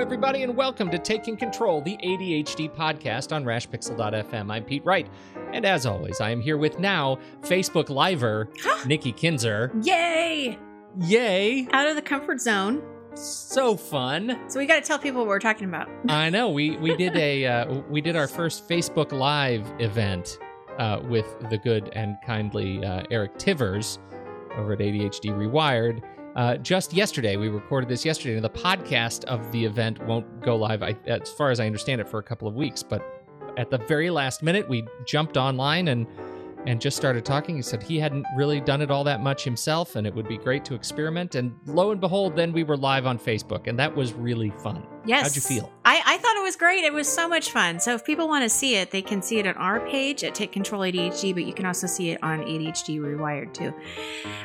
Everybody, and welcome to Taking Control, the ADHD podcast on rashpixel.fm. I'm Pete Wright, and as always, I am here with now Facebook Liver, Nikki Kinzer. Yay! Yay! Out of the comfort zone. So fun. So we got to tell people what we're talking about. I know. We we did a uh, we did our first Facebook Live event uh, with the good and kindly uh, Eric Tivers over at ADHD Rewired. Uh, just yesterday, we recorded this yesterday, the podcast of the event won't go live, I, as far as I understand it, for a couple of weeks. But at the very last minute, we jumped online and and just started talking. He said he hadn't really done it all that much himself, and it would be great to experiment. And lo and behold, then we were live on Facebook, and that was really fun. Yes. How'd you feel? I, I thought it was great. It was so much fun. So if people want to see it, they can see it on our page at Take Control ADHD, but you can also see it on ADHD Rewired too,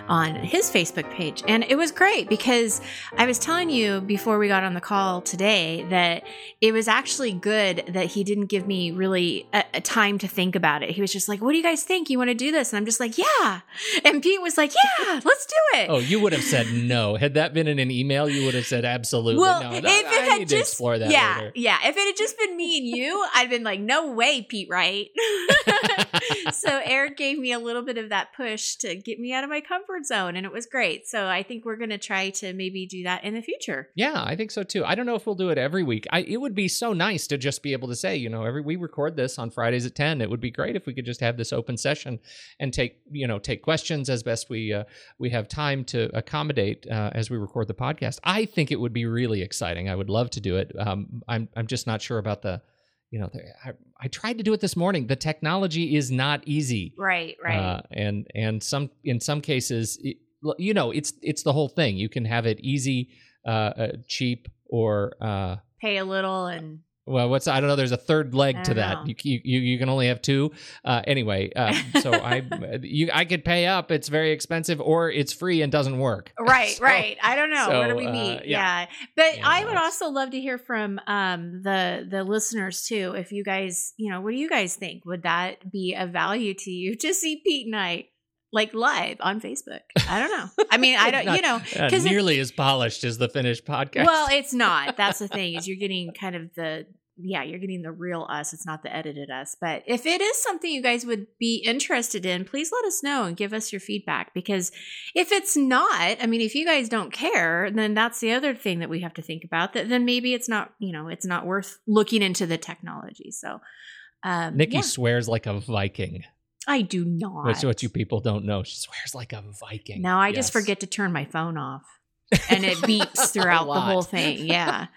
on his Facebook page. And it was great because I was telling you before we got on the call today that it was actually good that he didn't give me really a, a time to think about it. He was just like, "What do you guys think? You want to do this?" And I'm just like, "Yeah." And Pete was like, "Yeah, let's do it." Oh, you would have said no. Had that been in an email, you would have said absolutely Well, no. if it had need to just explore that yeah, later. yeah. If it had just been me and you, I'd been like, no way, Pete Wright. so Eric gave me a little bit of that push to get me out of my comfort zone, and it was great. So I think we're gonna try to maybe do that in the future. Yeah, I think so too. I don't know if we'll do it every week. I, it would be so nice to just be able to say, you know, every we record this on Fridays at ten. It would be great if we could just have this open session and take, you know, take questions as best we uh, we have time to accommodate uh, as we record the podcast. I think it would be really exciting. I would love to do it. Um, I'm I'm just not sure about the, you know, I, I tried to do it this morning. The technology is not easy. Right, right. Uh, and and some in some cases, it- you know, it's it's the whole thing. You can have it easy, uh, uh, cheap, or uh, Pay a little and well, what's I don't know. There's a third leg to that. You, you you can only have two. Uh, anyway, uh, so I you I could pay up. It's very expensive, or it's free and doesn't work. Right, So- right. I don't know. Where do so, we uh, meet? yeah. yeah. But Yeah, I would also love to hear from um the the listeners too. If you guys, you know, what do you guys think? Would that be of value to you to see Pete I like live on Facebook? I don't know. I mean, I don't, Not- you know, Uh, 'Cause it- nearly as polished as the finished podcast. well, it's not. That's the thing is you're getting kind of the yeah, you're getting the real us. It's not the edited us. But if it is something you guys would be interested in, please let us know and give us your feedback. Because if it's not, I mean, if you guys don't care, then that's the other thing that we have to think about. That then maybe it's not, you know, it's not worth looking into the technology. So, um, Nikki yeah, swears like a Viking. I do not. Which what you people don't know. She swears like a Viking. No, I just forget to turn my phone off, and it beeps throughout the whole thing. Yeah,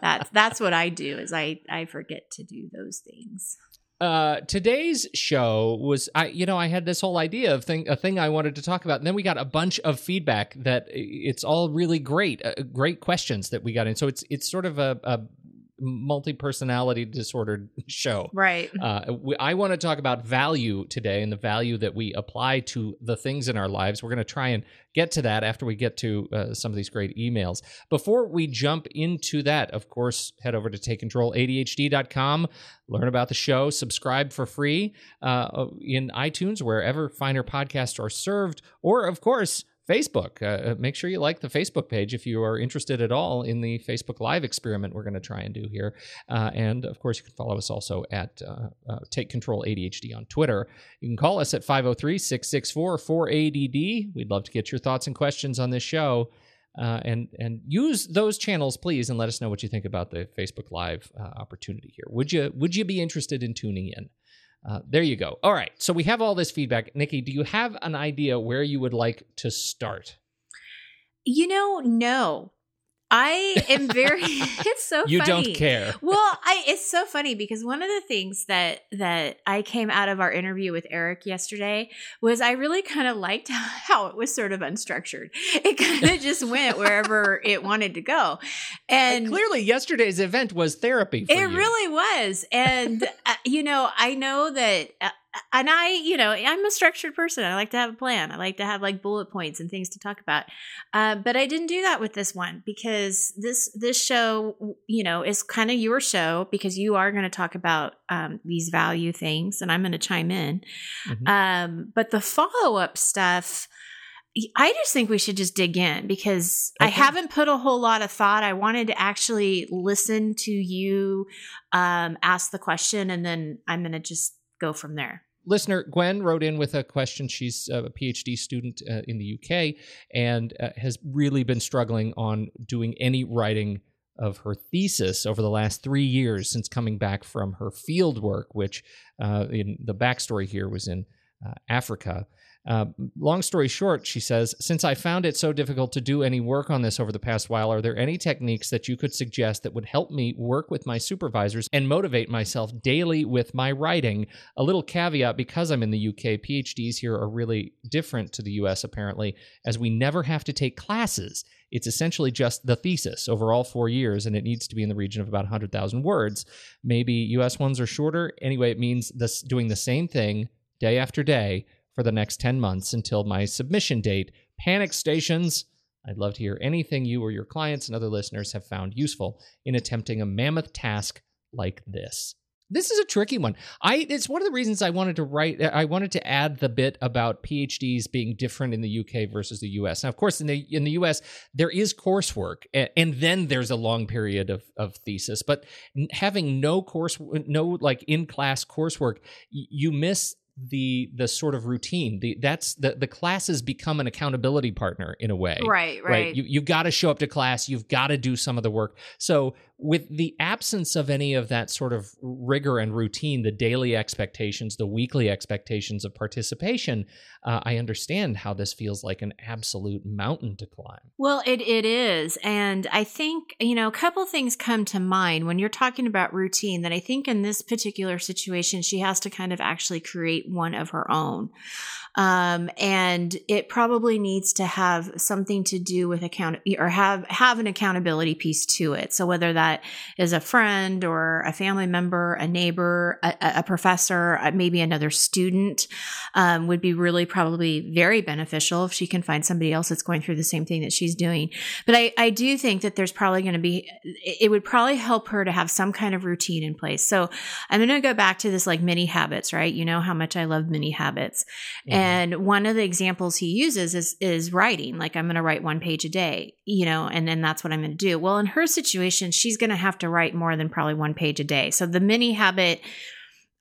that's that's what I do. Is I I forget to do those things. uh today's show was i you know i had this whole idea of thing a thing i wanted to talk about and then we got a bunch of feedback that it's all really great uh, great questions that we got in so it's it's sort of a, a multi-personality disordered show Right. uh, we, I want to talk about value today and the value that we apply to the things in our lives. We're going to try and get to that after we get to uh, some of these great emails. Before we jump into that, of course, head over to takecontroladhd.com, learn about the show, subscribe for free uh, in iTunes, wherever finer podcasts are served, or, of course, Facebook. Uh, make sure you like the Facebook page if you are interested at all in the Facebook Live experiment we're going to try and do here. Uh, and of course, you can follow us also at uh, uh Take Control ADHD on Twitter. You can call us at 503 664 4ADD. We'd love to get your thoughts and questions on this show. Uh, and and use those channels, please, and let us know what you think about the Facebook Live uh, opportunity here. Would you would you be interested in tuning in? Uh, there you go. All right. So we have all this feedback. Nikki, do you have an idea where you would like to start? You know, no. I am very it's so you funny. don't care. well, I it's so funny because one of the things that that I came out of our interview with Eric yesterday was I really kind of liked how it was sort of unstructured. It kind of just went wherever it wanted to go. And, and clearly yesterday's event was therapy It you. really was. And uh, you know, I know that uh, and I, you know, I'm a structured person. I like to have a plan. I like to have like bullet points and things to talk about. Uh, but I didn't do that with this one because this this show, you know, is kind of your show because you are going to talk about um, these value things, and I'm going to chime in. Mm-hmm. Um, but the follow up stuff. I just think we should just dig in because okay. I haven't put a whole lot of thought. I wanted to actually listen to you um, ask the question, and then I'm going to just go from there. Listener Gwen wrote in with a question. She's a PhD student uh, in the UK and uh, has really been struggling on doing any writing of her thesis over the last three years since coming back from her field work, which uh, in the backstory here was in uh, Africa. Uh, long story short, she says, since I found it so difficult to do any work on this over the past while, are there any techniques that you could suggest that would help me work with my supervisors and motivate myself daily with my writing? A little caveat because I'm in the UK, PhDs here are really different to the US, apparently, as we never have to take classes. It's essentially just the thesis over all four years, and it needs to be in the region of about 100,000 words. Maybe US ones are shorter. Anyway, it means this, doing the same thing day after day for the next 10 months until my submission date. Panic stations. I'd love to hear anything you or your clients and other listeners have found useful in attempting a mammoth task like this. This is a tricky one. I it's one of the reasons I wanted to write I wanted to add the bit about PhDs being different in the UK versus the US. Now of course in the in the US there is coursework and, then there's a long period of of thesis, but having no course no like in class coursework you miss the the sort of routine the that's the the classes become an accountability partner in a way right right, right? you, you've got to show up to class you've got to do some of the work so with the absence of any of that sort of rigor and routine, the daily expectations, the weekly expectations of participation, uh, I understand how this feels like an absolute mountain to climb. Well, it, it is. And I think, you know, a couple things come to mind when you're talking about routine that I think in this particular situation, she has to kind of actually create one of her own. Um, and it probably needs to have something to do with account or have, have an accountability piece to it. So whether that is a friend or a family member, a neighbor, a, a professor, uh, maybe another student, um, would be really probably very beneficial if she can find somebody else that's going through the same thing that she's doing. But I, I do think that there's probably going to be, it would probably help her to have some kind of routine in place. So I'm going to go back to this like mini habits, right? You know how much I love mini habits. Mm-hmm. And one of the examples he uses is is writing. Like I'm going to write one page a day, you know, and then that's what I'm going to do. Well, in her situation, she's going to have to write more than probably one page a day. So the mini habit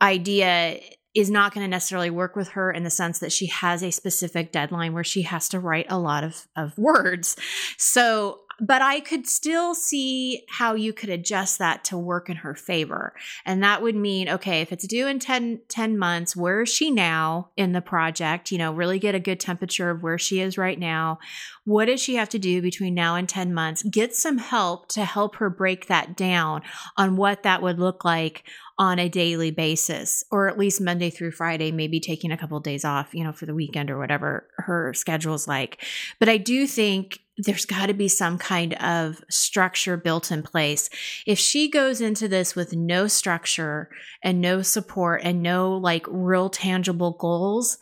idea is not going to necessarily work with her in the sense that she has a specific deadline where she has to write a lot of, of words. So but I could still see how you could adjust that to work in her favor. And that would mean, okay, if it's due in 10, 10 months, where is she now in the project? You know, really get a good temperature of where she is right now. What does she have to do between now and 10 months? Get some help to help her break that down on what that would look like on a daily basis or at least Monday through Friday, maybe taking a couple of days off, you know, for the weekend or whatever her schedule is like. But I do think there's got to be some kind of structure built in place. If she goes into this with no structure and no support and no like real tangible goals,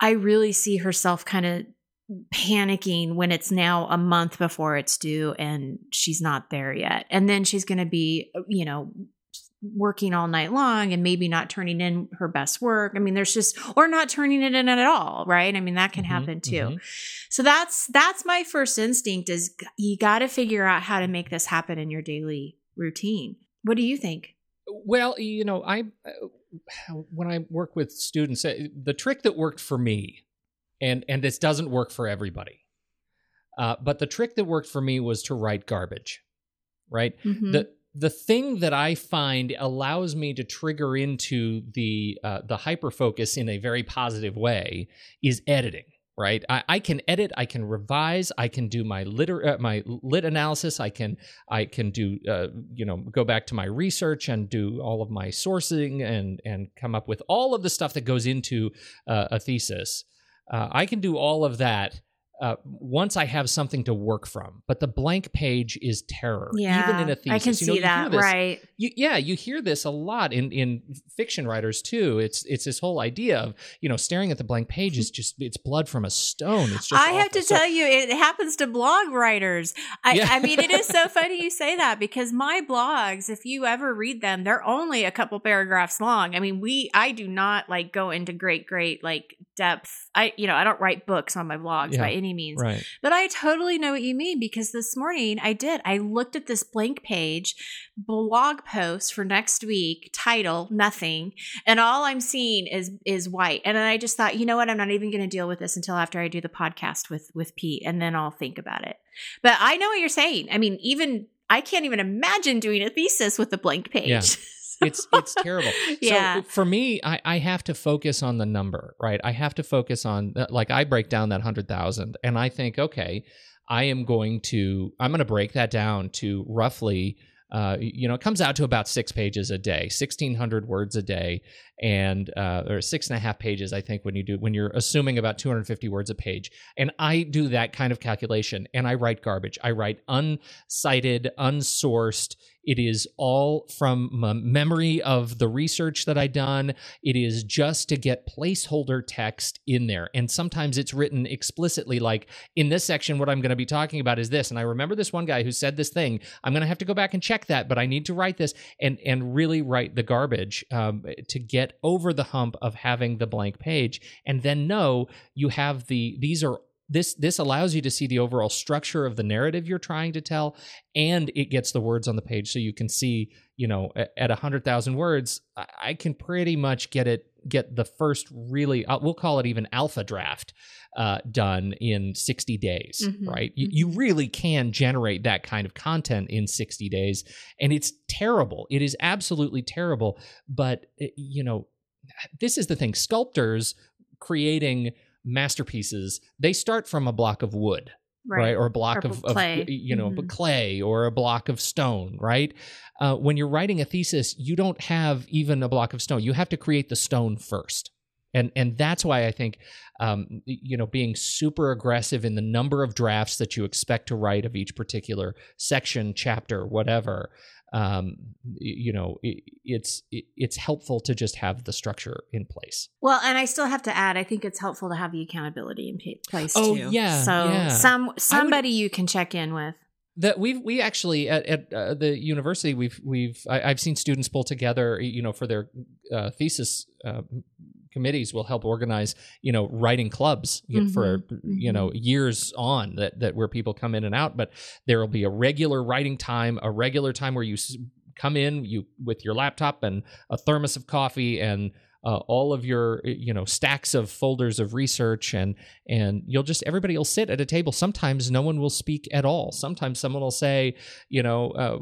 I really see herself kind of panicking when it's now a month before it's due and she's not there yet. And then she's going to be, you know, working all night long and maybe not turning in her best work. I mean, there's just or not turning it in at all, right? I mean, that can Mhm, happen too. mhm. So that's that's my first instinct is you got to figure out how to make this happen in your daily routine. What do you think? Well, you know, I uh, when I work with students, uh, the trick that worked for me, and and this doesn't work for everybody, uh, but the trick that worked for me was to write garbage, right? Mhm. the the thing that I find allows me to trigger into the uh, the hyper focus in a very positive way is editing. Right, I, I can edit, I can revise, I can do my liter uh, my lit analysis, I can I can do uh, you know go back to my research and do all of my sourcing and and come up with all of the stuff that goes into uh, a thesis. Uh, I can do all of that uh, once I have something to work from. But the blank page is terror, yeah, even in a thesis. I can You know, see you hear that. this- Right. You, yeah, you hear this a lot in in fiction writers too. It's it's this whole idea of you know staring at the blank page is just it's blood from a stone. It's just I have to So- tell you, it happens to blog writers. I, Yeah. I mean, it is so funny you say that because my blogs, if you ever read them, they're only a couple paragraphs long. I mean, we, I do not like go into great, great like depth. I, you know, I don't write books on my blogs Yeah. by any means. right. But I totally know what you mean because this morning I did. I looked at this blank page blog post for next week, title nothing, and all I'm seeing is is white. And then I just thought, you know what? I'm not even going to deal with this until after I do the podcast with with Pete, and then I'll think about it. But I know what you're saying. I mean, even I can't even imagine doing a thesis with a blank page. Yeah. it's it's terrible. Yeah. So for me, I, I have to focus on the number, right? I have to focus on uh, like I break down that hundred thousand, and I think, okay, I am going to I'm going to break that down to roughly. Uh, you know, it comes out to about six pages a day, sixteen hundred words a day, and uh, or six and a half pages, I think, when you do when you're assuming about two hundred fifty words a page. And I do that kind of calculation, and I write garbage. I write uncited, unsourced. It is all from memory of the research that I done. It is just to get placeholder text in there. And sometimes it's written explicitly like in this section what I'm going to be talking about is this and I remember this one guy who said this thing. I'm going to have to go back and check that, but I need to write this and and really write the garbage um, to get over the hump of having the blank page and then know you have the these are this this allows you to see the overall structure of the narrative you're trying to tell and it gets the words on the page. So you can see you know at a hundred thousand words I, can pretty much get it get the first really uh, we'll call it even alpha draft uh, done in 60 days Mhm, right? You, you really can generate that kind of content in 60 days and it's terrible. It is absolutely terrible but uh, you know this is the thing. Sculptors creating masterpieces they start from a block of wood right, or a block Or of, clay. of you know Mhm. clay or a block of stone right? Uh, when you're writing a thesis you don't have even a block of stone. You have to create the stone first. And and that's why i think um, you know being super aggressive in the number of drafts that you expect to write of each particular section chapter whatever um, you know it, it's it, it's helpful to just have the structure in place Well, and I still have to add, I think it's helpful to have the accountability in place Oh, too. yeah, So yeah. some somebody you can check in with. that we've we actually at, at uh, the university we've we've I, I've seen students pull together you know for their uh, thesis uh, committees will help organize you know writing clubs know, for mm-hmm. you know mm-hmm. years on that that where people come in and out. But there will be a regular writing time a regular time where you come in you with your laptop and a thermos of coffee and uh, all of your you know stacks of folders of research and and you'll just everybody will sit at a table. Sometimes no one will speak at all. Sometimes someone will say you know uh,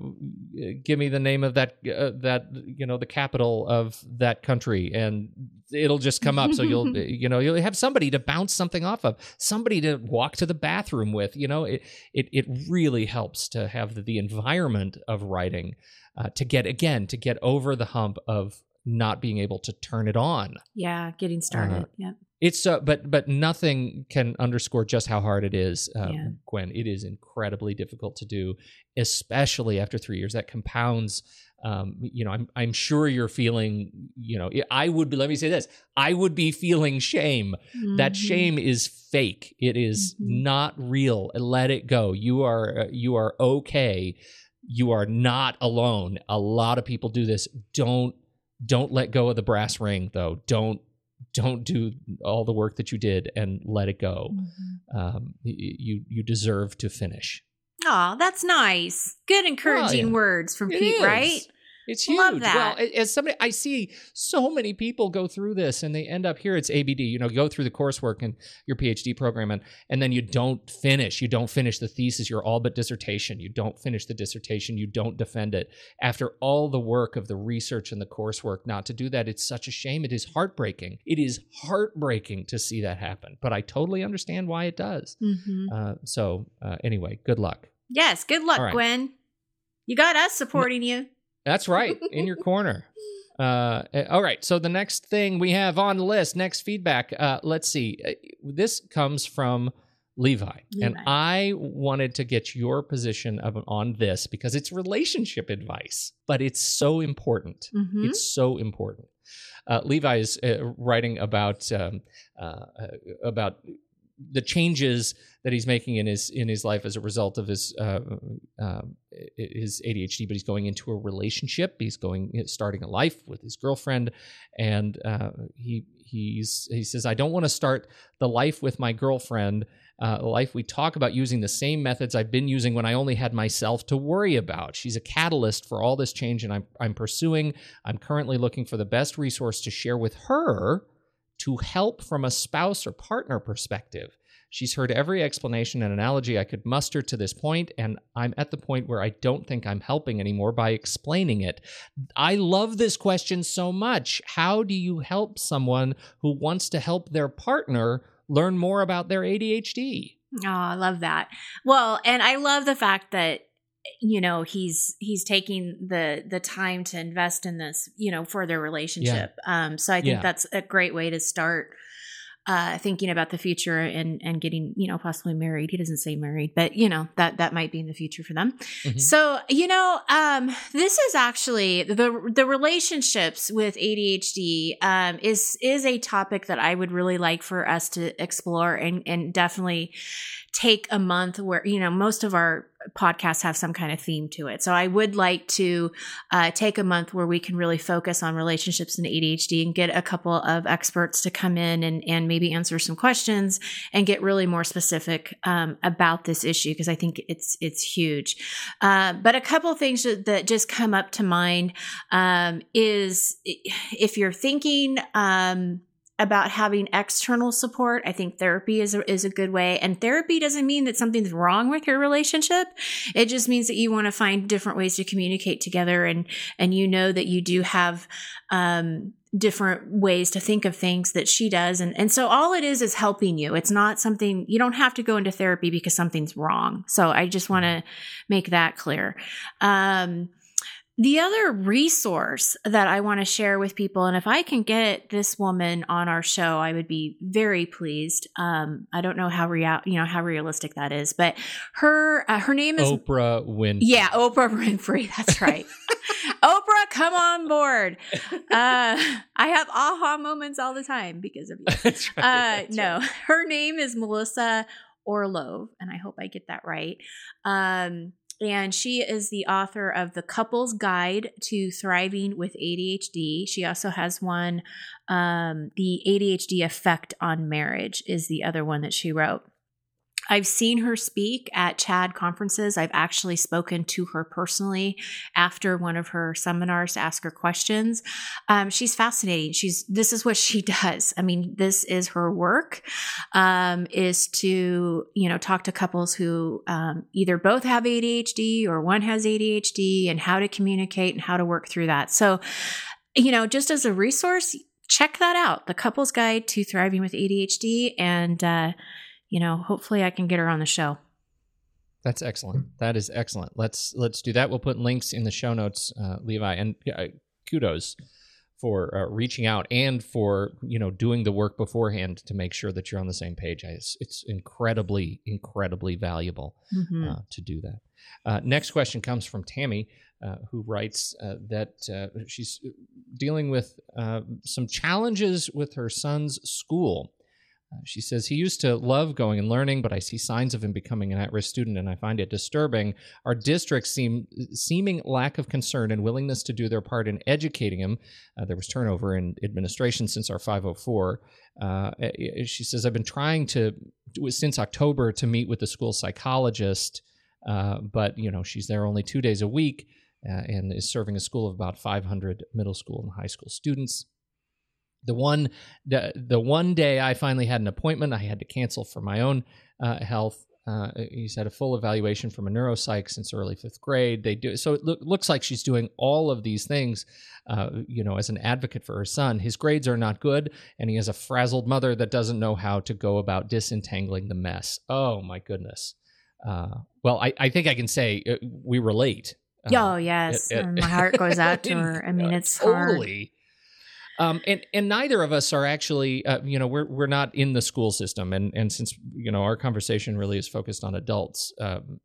give me the name of that uh, that you know the capital of that country and it'll just come up. So you'll you know you'll have somebody to bounce something off of somebody to walk to the bathroom with you know? It it, it really helps to have the, the environment of writing uh, to get again to get over the hump of not being able to turn it on Yeah, getting started. Uh, yeah. it's uh, but but nothing can underscore just how hard it is, uh, Yeah. Gwen. It is incredibly difficult to do, especially after three years. That compounds. Um, you know, I'm I'm sure you're feeling. You know, I would be. Let me say this: I would be feeling shame. That Mhm. shame is fake. It is Mhm. not real. Let it go. You are uh, you are okay. you are not alone. A lot of people do this. Don't don't let go of the brass ring though. Don't don't do all the work that you did and let it go. Mm-hmm. Um, you you deserve to finish. Oh, that's nice. Good encouraging yeah. words from It Pete, is. right? It's Love huge. that. Well, as somebody, I see so many people go through this and they end up here. It's ABD. You know, go through the coursework and your PhD program, and and then you don't finish. You don't finish the thesis. You're all but dissertation. You don't finish the dissertation. You don't defend it. After all the work of the research and the coursework, not to do that, it's such a shame. It is heartbreaking. It is heartbreaking to see that happen. But I totally understand why it does. Mm-hmm. Uh, so uh, anyway, good luck. Yes. Good luck, right. Gwen. You got us supporting you. That's right, in your corner. Uh, all right. So the next thing we have on the list, next feedback. Uh, let's see. Uh, This comes from Levi, and I wanted to get your position of, on this because it's relationship advice, but it's so important. Mhm. It's so important. Uh, Levi is uh, writing about um, uh, uh, about the changes that he's making in his in his life as a result of his uh, uh, his ADHD. But he's going into a relationship. He's going starting a life with his girlfriend, and uh, he he's he says, "I don't want to start the life with my girlfriend." Uh, life we talk about using the same methods I've been using when I only had myself to worry about. She's a catalyst for all this change, and I'm I'm pursuing. I'm currently looking for the best resource to share with her to help from a spouse or partner perspective. She's heard every explanation and analogy I could muster to this point, and I'm at the point where I don't think I'm helping anymore by explaining it. I love this question so much. How do you help someone who wants to help their partner learn more about their ADHD? Oh, I love that. Well, and I love the fact that you know he's he's taking the the time to invest in this you know for their relationship um so i think Yeah. that's a great way to start uh thinking about the future and and getting you know possibly married he doesn't say married but you know that that might be in the future for them Mhm. so you know um this is actually the the relationships with adhd um is is a topic that i would really like for us to explore and and definitely take a month where you know most of our podcasts have some kind of theme to it. So i would like to uh, take a month where we can really focus on relationships and adhd and get a couple of experts to come in and, and maybe answer some questions and get really more specific um, about this issue because i think it's it's huge. Uh, but a couple things that, that just come up to mind um, is if you're thinking um, about having external support. I think therapy is a, is a good way. And therapy doesn't mean that something's wrong with your relationship. It just means that you want to find different ways to communicate together and and you know that you do have um different ways to think of things that she does and and so all it is is helping you it's not something you don't have to go into therapy because something's wrong so i just want to make that clear um the other resource that I want to share with people, and if I can get this woman on our show, I would be very pleased. Um, I don't know how real, you know, how realistic that is, but her uh, her name is Oprah Winfrey. yeah, Oprah Winfrey. That's right. Oprah, come on board. Uh, I have aha moments all the time because of you. That's right. Uh, no, right. her name is Melissa Orlov, and I hope I get that right. Um, and she is the author of The Couple's Guide to Thriving with ADHD. She also has one, um, The ADHD Effect on Marriage, is the other one that she wrote. I've seen her speak at CHADD conferences. I've actually spoken to her personally after one of her seminars to ask her questions. Um, she's fascinating. She's this is what she does. I mean, this is her work. Um, is to you know talk to couples who um, either both have ADHD or one has ADHD and how to communicate and how to work through that. So, you know, just as a resource, check that out. The Couple's Guide to Thriving with ADHD, and uh, you know, hopefully, I can get her on the show. That's excellent. That is excellent. Let's let's do that. We'll put links in the show notes, uh, Levi, and uh, kudos for uh, reaching out and for you know doing the work beforehand to make sure that you're on the same page. It's, it's incredibly incredibly valuable Mhm. uh, to do that. Uh, next question comes from Tammy, uh, who writes uh, that uh, she's dealing with uh, some challenges with her son's school. Uh, she says, He used to love going and learning, but I see signs of him becoming an at risk student and I find it disturbing. Our district's seem, seeming lack of concern and willingness to do their part in educating him. Uh, there was turnover in administration since our 504. Uh, she says, I've been trying to, since October, to meet with the school psychologist, uh, but, you know, she's there only two days a week. Uh, and is serving a school of about 500 middle school and high school students the one the, the one day I finally had an appointment, I had to cancel for my own uh, health. Uh, he's had a full evaluation from a neuropsych since early fifth grade. They do so. It lo- looks like she's doing all of these things, uh, you know, as an advocate for her son. His grades are not good, and he has a frazzled mother that doesn't know how to go about disentangling the mess. Oh my goodness. Uh, well, I, I think I can say uh, we relate. oh yes, it, it, my heart goes out to her. I mean, it's totally. Hard um, and and neither of us are actually, uh, you know, we're we're not in the school system, and and since you know our conversation really is focused on adults. Um,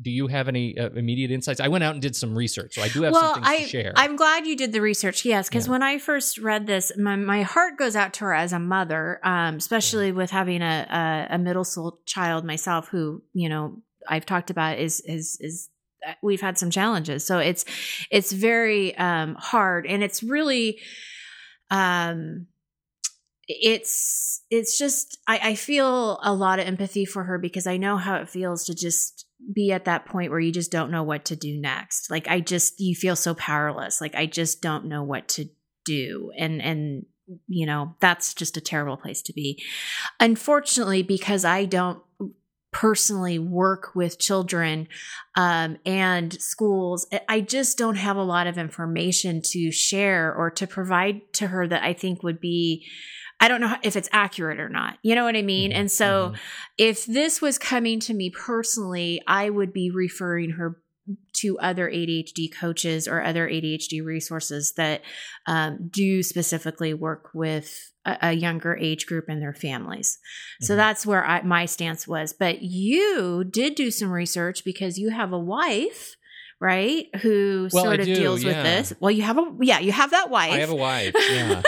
do you have any uh, immediate insights? I went out and did some research, so I do have well, some things I, to share. I'm glad you did the research. Yes, because yeah. when I first read this, my, my heart goes out to her as a mother, um, especially yeah. with having a, a, a middle school child myself, who you know I've talked about is is is we've had some challenges. So it's it's very um, hard, and it's really um, it's it's just I, I feel a lot of empathy for her because I know how it feels to just be at that point where you just don't know what to do next. Like I just you feel so powerless. Like I just don't know what to do, and and you know that's just a terrible place to be. Unfortunately, because I don't personally work with children um, and schools, I just don't have a lot of information to share or to provide to her that I think would be. I don't know if it's accurate or not. You know what I mean? Mm-hmm. And so mm-hmm. if this was coming to me personally, I would be referring her to other ADHD coaches or other ADHD resources that um, do specifically work with a, a, younger age group and their families. Mm-hmm. So that's where I, my stance was. But you did do some research because you have a wife right? Who well, sort of deals yeah. with this. Well, you have a yeah, you have that wife. I have a wife. Yeah.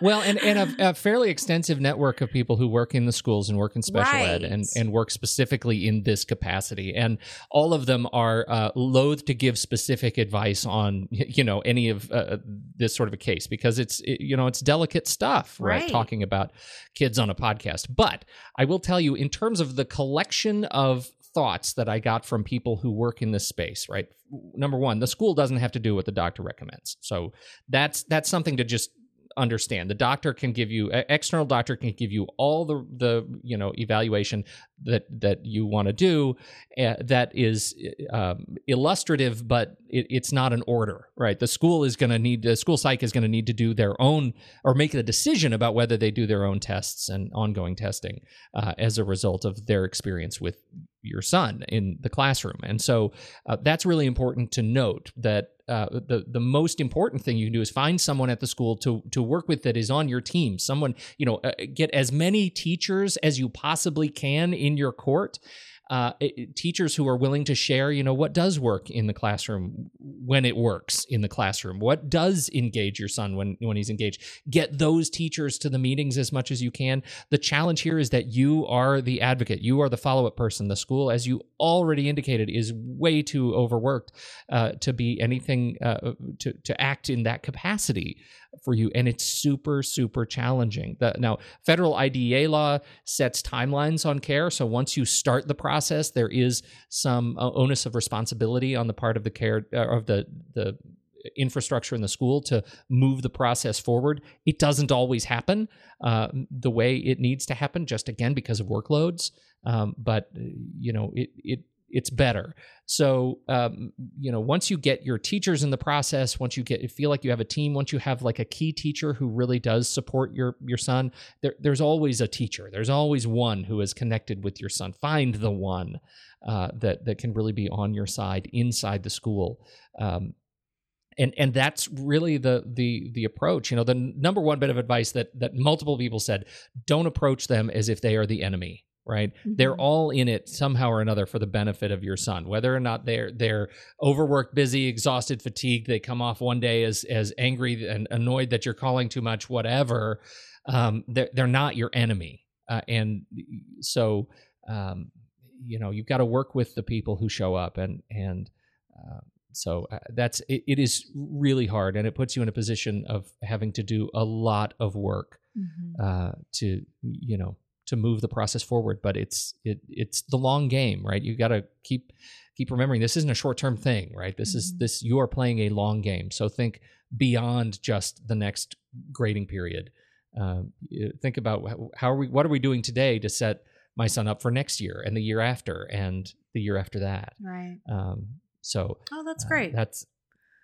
Well, and, and a, a, fairly extensive network of people who work in the schools and work in special right. ed and, and work specifically in this capacity. And all of them are uh, loath to give specific advice on, you know, any of uh, this sort of a case because it's, it, you know, it's delicate stuff, right? right? Talking about kids on a podcast. But I will tell you, in terms of the collection of thoughts that I got from people who work in this space, right? Number one, the school doesn't have to do what the doctor recommends. So that's that's something to just understand. The doctor can give you external doctor can give you all the the you know evaluation that that you want to do uh, that is um, illustrative but it, it's not an order right the school is going to need the school psych is going to need to do their own or make a decision about whether they do their own tests and ongoing testing uh, as a result of their experience with your son in the classroom and so uh, that's really important to note that uh, the the most important thing you can do is find someone at the school to to work with that is on your team. Someone you know, uh, get as many teachers as you possibly can in your court uh, teachers who are willing to share, you know, what does work in the classroom when it works in the classroom, what does engage your son when when he's engaged. Get those teachers to the meetings as much as you can. The challenge here is that you are the advocate, you are the follow up person. The school, as you already indicated, is way too overworked uh, to be anything uh, to to act in that capacity for you and it's super super challenging the, now federal IDEA law sets timelines on care so once you start the process there is some uh, onus of responsibility on the part of the care uh, of the the infrastructure in the school to move the process forward. It doesn't always happen uh, the way it needs to happen, just again because of workloads. Um, but you know, it it it's better. So, um, you know, once you get your teachers in the process, once you get feel like you have a team, once you have like a key teacher who really does support your your son, there, there's always a teacher. There's always one who is connected with your son. Find the one uh, that that can really be on your side inside the school. Um, and and that's really the the the approach you know the number one bit of advice that that multiple people said don't approach them as if they are the enemy right mm-hmm. they're all in it somehow or another for the benefit of your son whether or not they're they're overworked busy exhausted fatigued they come off one day as as angry and annoyed that you're calling too much whatever um, they're they're not your enemy, uh, and so um, you know you've got to work with the people who show up, and and uh, so uh, that's it, it is really hard, and it puts you in a position of having to do a lot of work Mhm. uh, to you know to move the process forward. But it's it it's the long game, right? You got to keep keep remembering this isn't a short term thing, right? This is Mhm. this you are playing a long game. So think beyond just the next grading period. Um, think about how- are we what are we doing today to set my son up for next year and the year after and the year after that. Right. Um, so Oh, that's uh, great. that's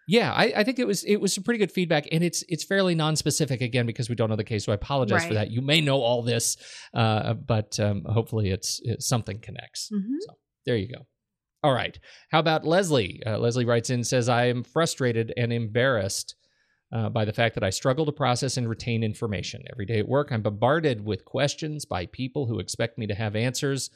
yeah, I, I think it was it was some pretty good feedback, and it's it's fairly non-specific again because we don't know the case. So I apologize for that. You may know all this, uh, but um, hopefully it's, it's something connects. Mhm. So there you go. All right. How about Leslie? Uh, Leslie writes in says I am frustrated and embarrassed. Uh, by the fact that I struggle to process and retain information. Every day at work, I'm bombarded with questions by people who expect me to have answers,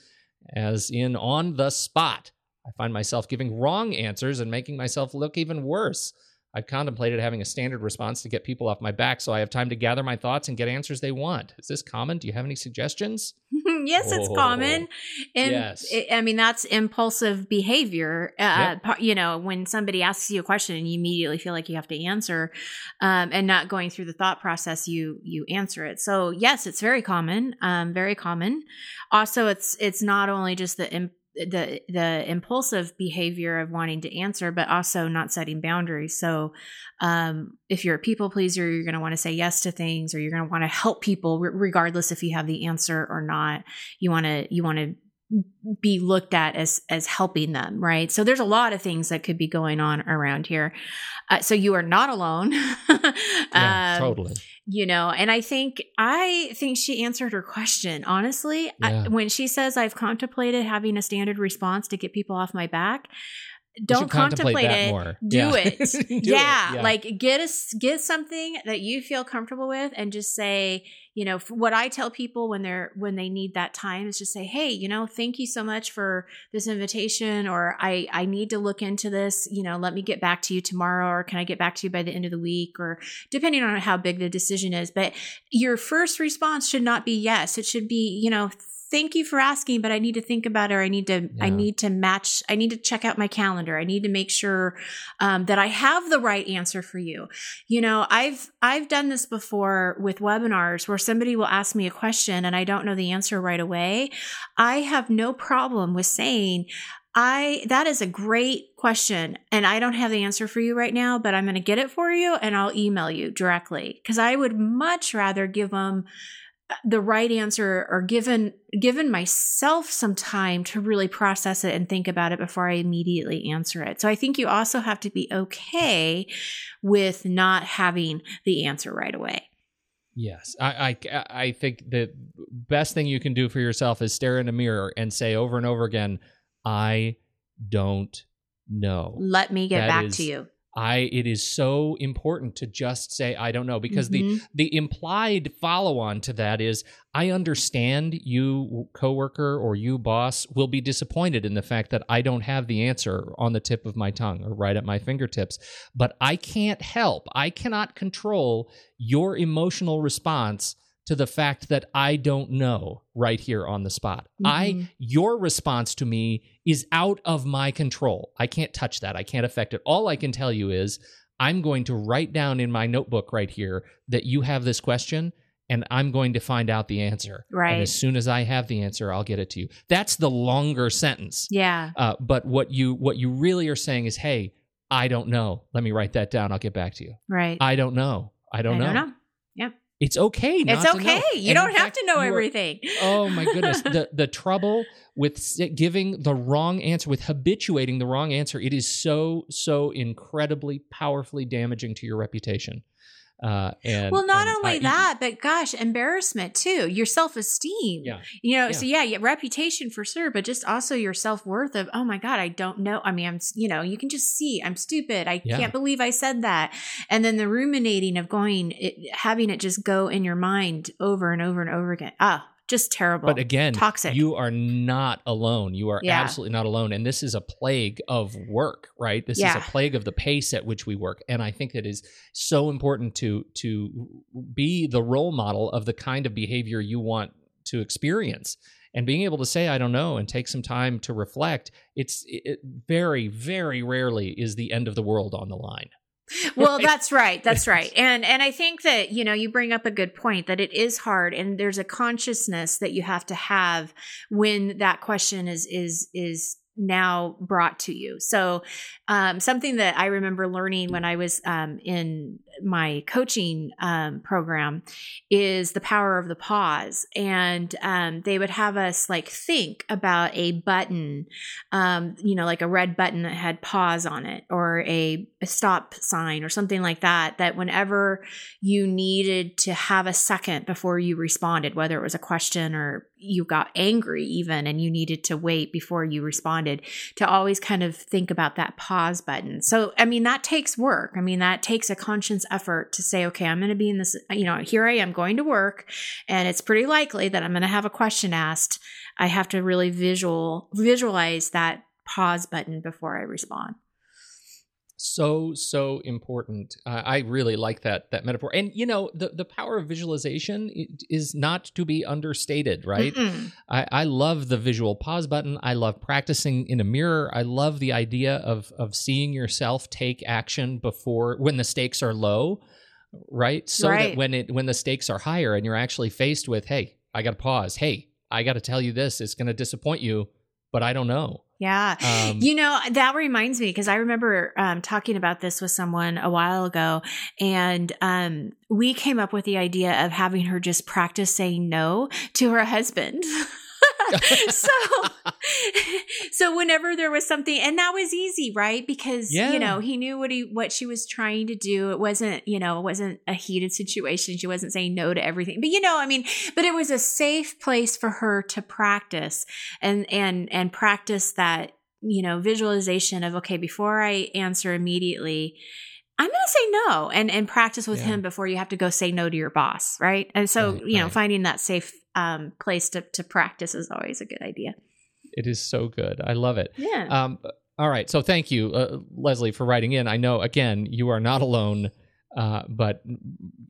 as in on the spot. I find myself giving wrong answers and making myself look even worse. I've contemplated having a standard response to get people off my back so I have time to gather my thoughts and get answers they want. Is this common? Do you have any suggestions? yes, it's Oh, common. And yes. it- I mean, that's impulsive behavior. Uh, Yep. You know, when somebody asks you a question and you immediately feel like you have to answer, um, and not going through the thought process, you you answer it. So yes, it's very common. Um, very common. Also, it's it's not only just the im- the the impulsive behavior of wanting to answer, but also not setting boundaries. So, um, if you're a people pleaser, you're going to want to say yes to things, or you're going to want to help people, re- regardless if you have the answer or not. You want to you want to be looked at as as helping them, right? So there's a lot of things that could be going on around here. Uh, so you are not alone. Yeah, Um, totally. you know and i think i think she answered her question honestly Yeah. I, when she says i've contemplated having a standard response to get people off my back don't contemplate contemplate it. more. do Yeah. it. Do it, yeah, like get a, get something that you feel comfortable with and just say you know what i tell people when they're when they need that time is just say hey you know thank you so much for this invitation or i i need to look into this you know let me get back to you tomorrow or can i get back to you by the end of the week or depending on how big the decision is. But your first response should not be yes. It should be you know thank you for asking but i need to think about it or i need to i need to match i need to check out my calendar. I need to make sure um, that i have the right answer for you. You know i've i've done this before with webinars where somebody will ask me a question and i don't know the answer right away. I have no problem with saying I that is a great question and I don't have the answer for you right now, but I'm going to get it for you and I'll email you directly. Cuz I would much rather give them the right answer or given given myself some time to really process it and think about it before I immediately answer it. So I think you also have to be okay with not having the answer right away. Yes, I, I I think the best thing you can do for yourself is stare in a mirror and say over and over again, "I don't know." Let me get That back is to you. I. It is so important to just say, "I don't know," because the Mhm. the implied follow on to that is I understand you coworker or you boss will be disappointed in the fact that I don't have the answer on the tip of my tongue or right at my fingertips but I can't help I cannot control your emotional response to the fact that I don't know right here on the spot I Mhm. your response to me is out of my control I can't touch that I can't affect it all I can tell you is I'm going to write down in my notebook right here that you have this question and I'm going to find out the answer. Right. And as soon as I have the answer, I'll get it to you. That's the longer sentence. Yeah. Uh, but what you what you really are saying is, hey, I don't know. Let me write that down. I'll get back to you. Right. I don't know. I don't, I know. don't know. Yep. It's okay. It's okay. You And don't have fact, to know you are- everything. oh my goodness the the trouble with giving the wrong answer with habituating the wrong answer it is so so incredibly powerfully damaging to your reputation uh and well, not and only I- that, but gosh, embarrassment too. Your self esteem. Yeah. You know, Yeah. so yeah, yeah, reputation for sure, but just also your self worth of, oh my God, I don't know. I mean, I'm, you know, you can just see I'm stupid. I Yeah. can't believe I said that. And then the ruminating of going, it, having it just go in your mind over and over and over again. Ah, just terrible. But again, Toxic. you are not alone. You are Yeah. absolutely not alone. And this is a plague of work, right? This is a plague of the pace at which we work. And I think it is so important to to be the role model of the kind of behavior you want to experience. And being able to say I don't know and take some time to reflect, it's it very very rarely is the end of the world on the line. well that's right. That's right. And and i think that you know you bring up a good point that it is hard and there's a consciousness that you have to have when that question is is is now brought to you. So um, something that i remember learning when i was um, in my coaching um, program is the power of the pause. And um, they would have us like think about a button um, you know, like a red button that had pause on it or a, a stop sign or something like that, that whenever you needed to have a second before you responded, whether it was a question or you got angry even and you needed to wait before you responded, to always kind of think about that pause button. So, I mean, that takes work. I mean, that takes a conscious effort to say, okay, I'm going to be in this, you know, here I am going to work and it's pretty likely that I'm going to have a question asked. I have to really visual visualize that pause button before I respond. So so important. Uh, i really like that that metaphor. And you know the the power of visualization is not to be understated right? I, I love the visual pause button. I love practicing in a mirror. I love the idea of of seeing yourself take action before when the stakes are low right? So Right. that when it when the stakes are higher and you're actually faced with hey i gotta pause. Hey i gotta tell you this. It's gonna disappoint you but i don't know Yeah. Um, you know, that reminds me because I remember um, talking about this with someone a while ago, and um, we came up with the idea of having her just practice saying no to her husband. so so whenever there was something and that was easy right? Because Yeah. you know he knew what he what she was trying to do. It wasn't you know it wasn't a heated situation. She wasn't saying no to everything. But you know i mean but it was a safe place for her to practice and and and practice that you know visualization of okay before i answer immediately i'm going to say no and and practice with Yeah. him before you have to go say no to your boss right and so Right, you know right. finding that safe um, place to to practice is always a good idea it is so good i love it yeah Um, all right. So thank you, uh, Leslie, for writing in. I know again you are not alone, uh, but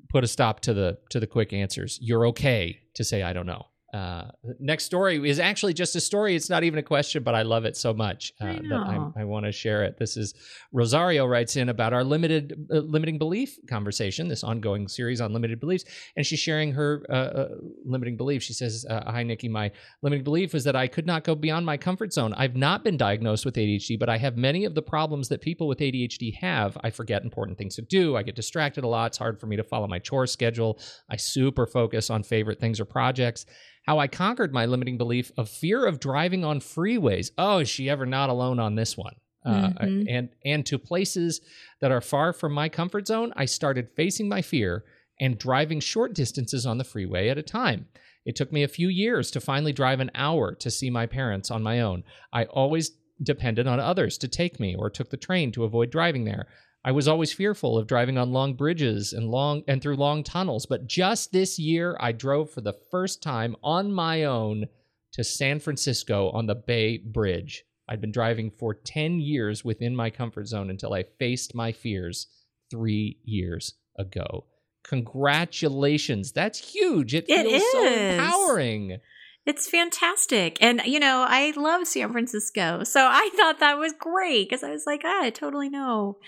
put a stop to the to the quick answers. You're okay to say I don't know. Uh, next story is actually just a story. It's not even a question, but I love it so much uh, I that. I, I want to share it. This is Rosario writes in about our limited uh, limiting belief conversation, this ongoing series on limited beliefs, and she's sharing her uh, uh, limiting belief. She says, uh, "Hi, Nikki. My limiting belief was that I could not go beyond my comfort zone. I've not been diagnosed with ADHD, but I have many of the problems that people with ADHD have. I forget important things to do. I get distracted a lot. It's hard for me to follow my chore schedule. I super focus on favorite things or projects." How I conquered my limiting belief of fear of driving on freeways. Oh, is she ever not alone on this one? Uh, Mhm. and and to places that are far from my comfort zone, I started facing my fear and driving short distances on the freeway at a time. It took me a few years to finally drive an hour to see my parents on my own. I always depended on others to take me or took the train to avoid driving there. I was always fearful of driving on long bridges and long and through long tunnels, but just this year I drove for the first time on my own to San Francisco on the Bay Bridge. I'd been driving for 10 years within my comfort zone until I faced my fears 3 years ago. Congratulations. That's huge. It, It feels so empowering. It's fantastic. And, you know, I love San Francisco. So I thought that was great because I was like, ah, I totally know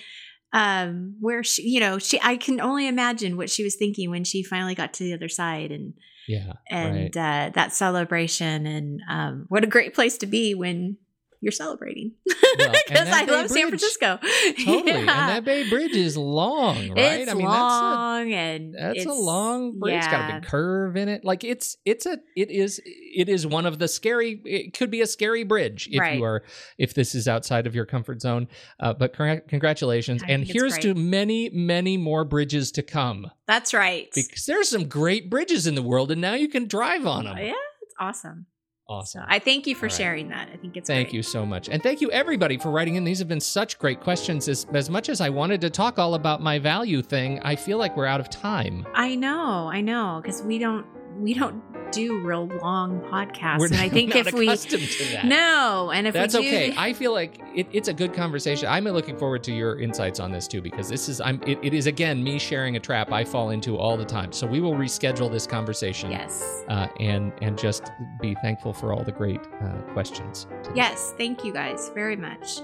um, where she, you know, she, I can only imagine what she was thinking when she finally got to the other side and, Yeah. and right. uh, that celebration. And um, what a great place to be when you're celebrating because that I love San Francisco. Totally. And that Bay Bridge is long, right? It's I mean, that's long and that's a that's a long bridge. It's got a big curve in it. Like it's it's a it is it is one of the scary. It could be a scary bridge if Right. you are if this is outside of your comfort zone. Uh, but congr- congratulations, I and here's to many many more bridges to come That's right. because there's some great bridges in the world, and now you can drive on them. yeah, it's awesome. Awesome. So I thank you for right. sharing that. I think it's Thank great. you so much. And thank you everybody for writing in. These have been such great questions. As, as much as I wanted to talk all about my value thing, I feel like we're out of time. I know, I know, because we don't we don't do real long podcasts. We're and I think if we to that. no, and if That's we do, okay. I feel like it, it's a good conversation. I'm looking forward to your insights on this too, because this is I'm it, it is again me sharing a trap I fall into all the time. So we will reschedule this conversation. yes, Uh, and and just be thankful for all the great uh, questions. yes, thank you guys very much.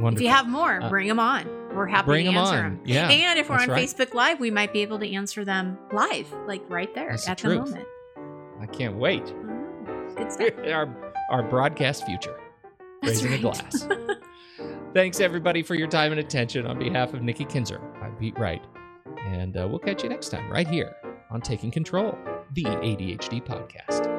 Wonderful. If you have more, Uh, bring them on. We're happy bring to them answer on. them. Yeah. and if we're on right. Facebook Live, we might be able to answer them live, like right there That's at the truth. moment. Can't wait. Mhm. Good stuff. our our broadcast future. That's Raising a glass. Thanks everybody for your time and attention. On behalf of Nikki Kinzer, I'm Pete Wright, and uh, we'll catch you next time right here on Taking Control, the ADHD podcast.